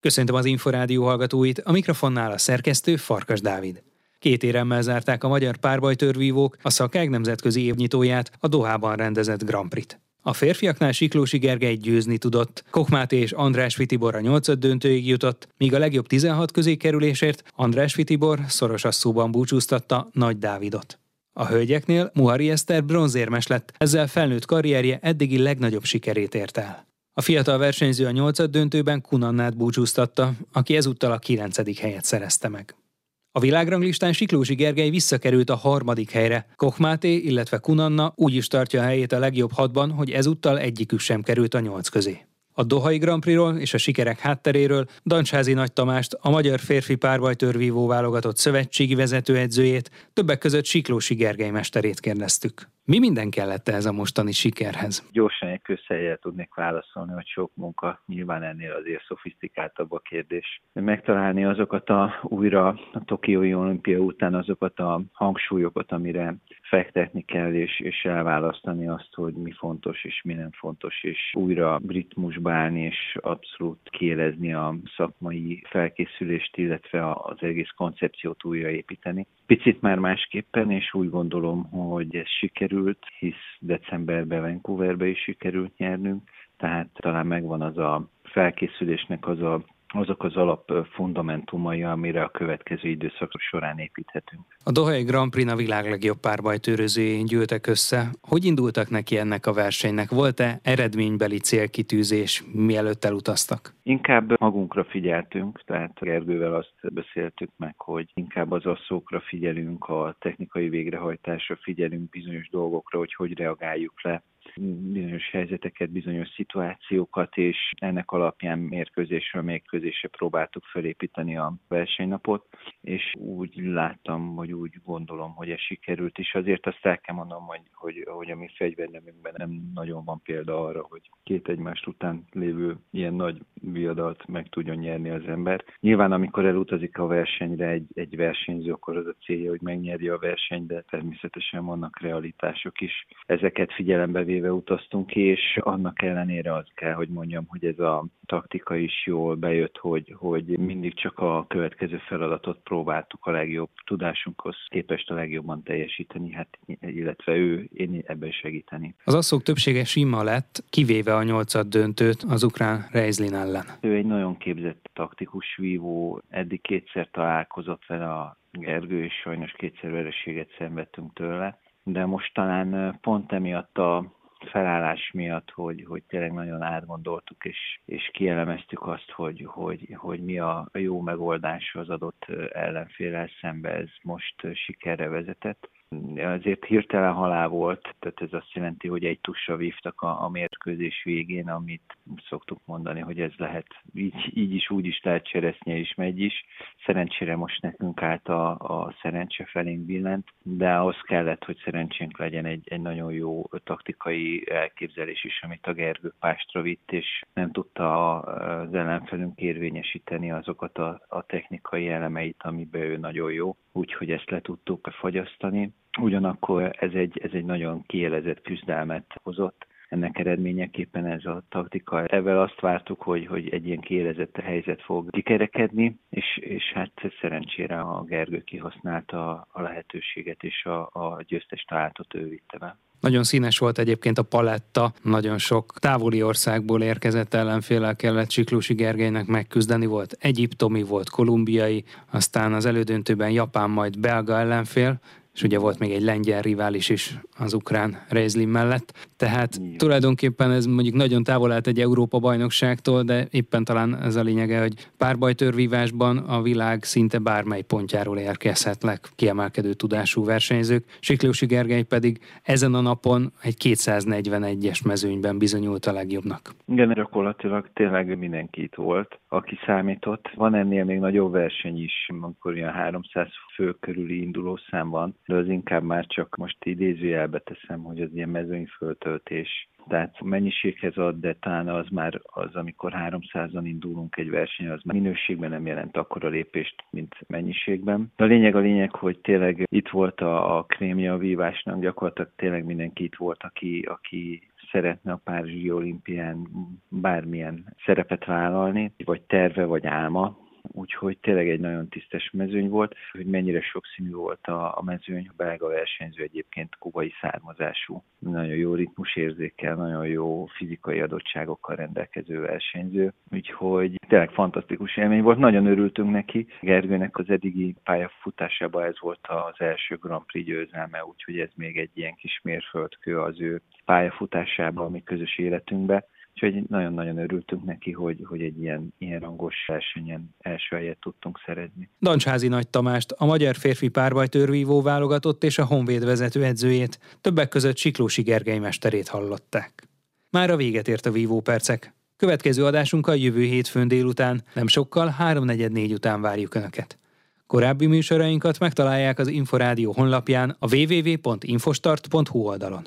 Köszöntöm az Inforádió hallgatóit, a mikrofonnál a szerkesztő Farkas Dávid. Két éremmel zárták a magyar párbajtörvívók a szakág nemzetközi évnyitóját, a Dohában rendezett Grand Prix-t. A férfiaknál Siklósi Gergely győzni tudott, Kokmáté és András Vitibor a nyolcad döntőig jutott, míg a legjobb 16 közé kerülésért András Vitibor szoros asszóban búcsúztatta Nagy Dávidot. A hölgyeknél Muhari Eszter bronzérmes lett, ezzel felnőtt karrierje eddigi legnagyobb sikerét ért el. A fiatal versenyző a nyolcad döntőben Kunannát búcsúztatta, aki ezúttal a kilencedik helyet szerezte meg. A világranglistán Siklósi Gergely visszakerült a harmadik helyre. Kochmáté, illetve Kunanna úgy is tartja a helyét a legjobb hatban, hogy ezúttal egyikük sem került a nyolc közé. A Dohai Grand Prix-ról és a sikerek hátteréről Dancsházi Nagy Tamást, a magyar férfi párbajtörvívó válogatott szövetségi vezetőedzőjét, többek között Siklósi Gergely mesterét kérdeztük. Mi minden kellett ez a mostani sikerhez? Gyorsan egy közhelyel tudnék válaszolni, hogy sok munka, nyilván ennél azért szofisztikáltabb a kérdés. Megtalálni azokat a újra a Tokiói olimpia után azokat a hangsúlyokat, amire fektetni kell, és, és elválasztani azt, hogy mi fontos és mi nem fontos, és újra ritmusba állni, és abszolút kielezni a szakmai felkészülést, illetve az egész koncepciót újraépíteni. Picit már másképpen, és úgy gondolom, hogy ez sikerült, hisz decemberben Vancouverbe is sikerült nyernünk, tehát talán megvan az a felkészülésnek az a azok az alap fundamentumai, amire a következő időszak során építhetünk. A Dohai Grand Prix a világ legjobb párbajtőrözőjén gyűltek össze. Hogy indultak neki ennek a versenynek? Volt-e eredménybeli célkitűzés, mielőtt elutaztak? Inkább magunkra figyeltünk, tehát Gergővel azt beszéltük meg, hogy inkább az asszókra figyelünk, a technikai végrehajtásra figyelünk, bizonyos dolgokra, hogy hogy reagáljuk le bizonyos helyzeteket, bizonyos szituációkat, és ennek alapján mérkőzésről mérkőzésre próbáltuk felépíteni a versenynapot, és úgy láttam, vagy úgy gondolom, hogy ez sikerült, és azért azt el kell mondom, hogy, hogy, hogy a mi fegyvernemünkben nem nagyon van példa arra, hogy két egymást után lévő ilyen nagy viadalt meg tudjon nyerni az ember. Nyilván, amikor elutazik a versenyre egy, egy versenyző, akkor az a célja, hogy megnyerje a versenyt, de természetesen vannak realitások is. Ezeket figyelembe véve éve utaztunk ki, és annak ellenére azt kell, hogy mondjam, hogy ez a taktika is jól bejött, hogy, hogy mindig csak a következő feladatot próbáltuk a legjobb tudásunkhoz képest a legjobban teljesíteni, hát, illetve ő, én ebben segíteni. Az asszok többsége sima lett, kivéve a nyolcad döntőt az ukrán Reizlin ellen. Ő egy nagyon képzett taktikus vívó, eddig kétszer találkozott vele a Gergő, és sajnos kétszer vereséget szenvedtünk tőle de most talán pont emiatt a felállás miatt, hogy, hogy tényleg nagyon átgondoltuk, és, és kielemeztük azt, hogy, hogy, hogy mi a jó megoldás az adott ellenfélel szembe, ez most sikerre vezetett azért hirtelen halál volt, tehát ez azt jelenti, hogy egy tussra vívtak a, a mérkőzés végén, amit szoktuk mondani, hogy ez lehet így, így is, úgy is, tehát cseresznye is megy is. Szerencsére most nekünk állt a, a szerencse felénk billent, de ahhoz kellett, hogy szerencsénk legyen egy, egy nagyon jó taktikai elképzelés is, amit a Gergő Pástra vitt, és nem tudta az ellenfelünk érvényesíteni azokat a, a technikai elemeit, amiben ő nagyon jó, úgyhogy ezt le tudtuk fagyasztani Ugyanakkor ez egy, ez egy nagyon kielezett küzdelmet hozott, ennek eredményeképpen ez a taktika. Ezzel azt vártuk, hogy, hogy egy ilyen kielezett helyzet fog kikerekedni, és, és hát szerencsére a Gergő kihasználta a lehetőséget, és a, a győztes találatot ő vitte be. Nagyon színes volt egyébként a paletta, nagyon sok távoli országból érkezett ellenfélel kellett Csiklósi Gergelynek megküzdeni, volt egyiptomi, volt kolumbiai, aztán az elődöntőben japán, majd belga ellenfél, és ugye volt még egy lengyel rivális is az ukrán Reizlin mellett. Tehát Igen. tulajdonképpen ez mondjuk nagyon távol állt egy Európa bajnokságtól, de éppen talán ez a lényege, hogy párbajtörvívásban a világ szinte bármely pontjáról érkezhetnek kiemelkedő tudású versenyzők. Siklósi Gergely pedig ezen a napon egy 241-es mezőnyben bizonyult a legjobbnak. Igen, gyakorlatilag tényleg mindenki itt volt, aki számított. Van ennél még nagyobb verseny is, amikor ilyen 300 fő körüli indulószám van, de az inkább már csak most idézőjelbe teszem, hogy az ilyen mezőnyföltöltés tehát mennyiséghez ad, de talán az már az, amikor 300-an indulunk egy versenyen, az már minőségben nem jelent akkora lépést, mint mennyiségben. De a lényeg a lényeg, hogy tényleg itt volt a, a krémja a vívásnak, gyakorlatilag tényleg mindenki itt volt, aki, aki szeretne a Párizsi olimpián bármilyen szerepet vállalni, vagy terve, vagy álma, úgyhogy tényleg egy nagyon tisztes mezőny volt, hogy mennyire sokszínű volt a, a mezőny, a belga versenyző egyébként kubai származású, nagyon jó ritmusérzékkel, nagyon jó fizikai adottságokkal rendelkező versenyző, úgyhogy tényleg fantasztikus élmény volt, nagyon örültünk neki. Gergőnek az eddigi pályafutásában ez volt az első Grand Prix győzelme, úgyhogy ez még egy ilyen kis mérföldkő az ő pályafutásában, a mi közös életünkbe Úgyhogy nagyon-nagyon örültünk neki, hogy, hogy egy ilyen, ilyen rangos versenyen első helyet tudtunk szerezni. Dancsházi Nagy Tamást, a magyar férfi párbajtörvívó válogatott és a Honvéd vezető edzőjét, többek között Siklósi Gergely mesterét hallották. Már a véget ért a vívó percek. Következő adásunkkal jövő hétfőn délután, nem sokkal, 3.44 után várjuk Önöket. Korábbi műsorainkat megtalálják az Inforádió honlapján a www.infostart.hu oldalon.